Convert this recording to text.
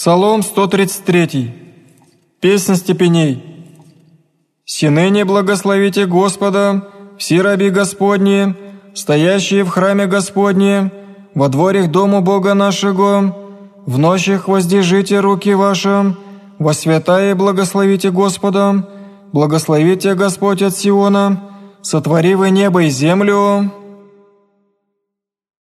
Псалом 133. Песнь степеней. «Синыне благословите Господа, все раби Господни, стоящие в храме Господне, во дворях дому Бога нашего, в ночах воздержите руки ваши, во святая благословите Господа, благословите Господь от Сиона, сотвори вы небо и землю,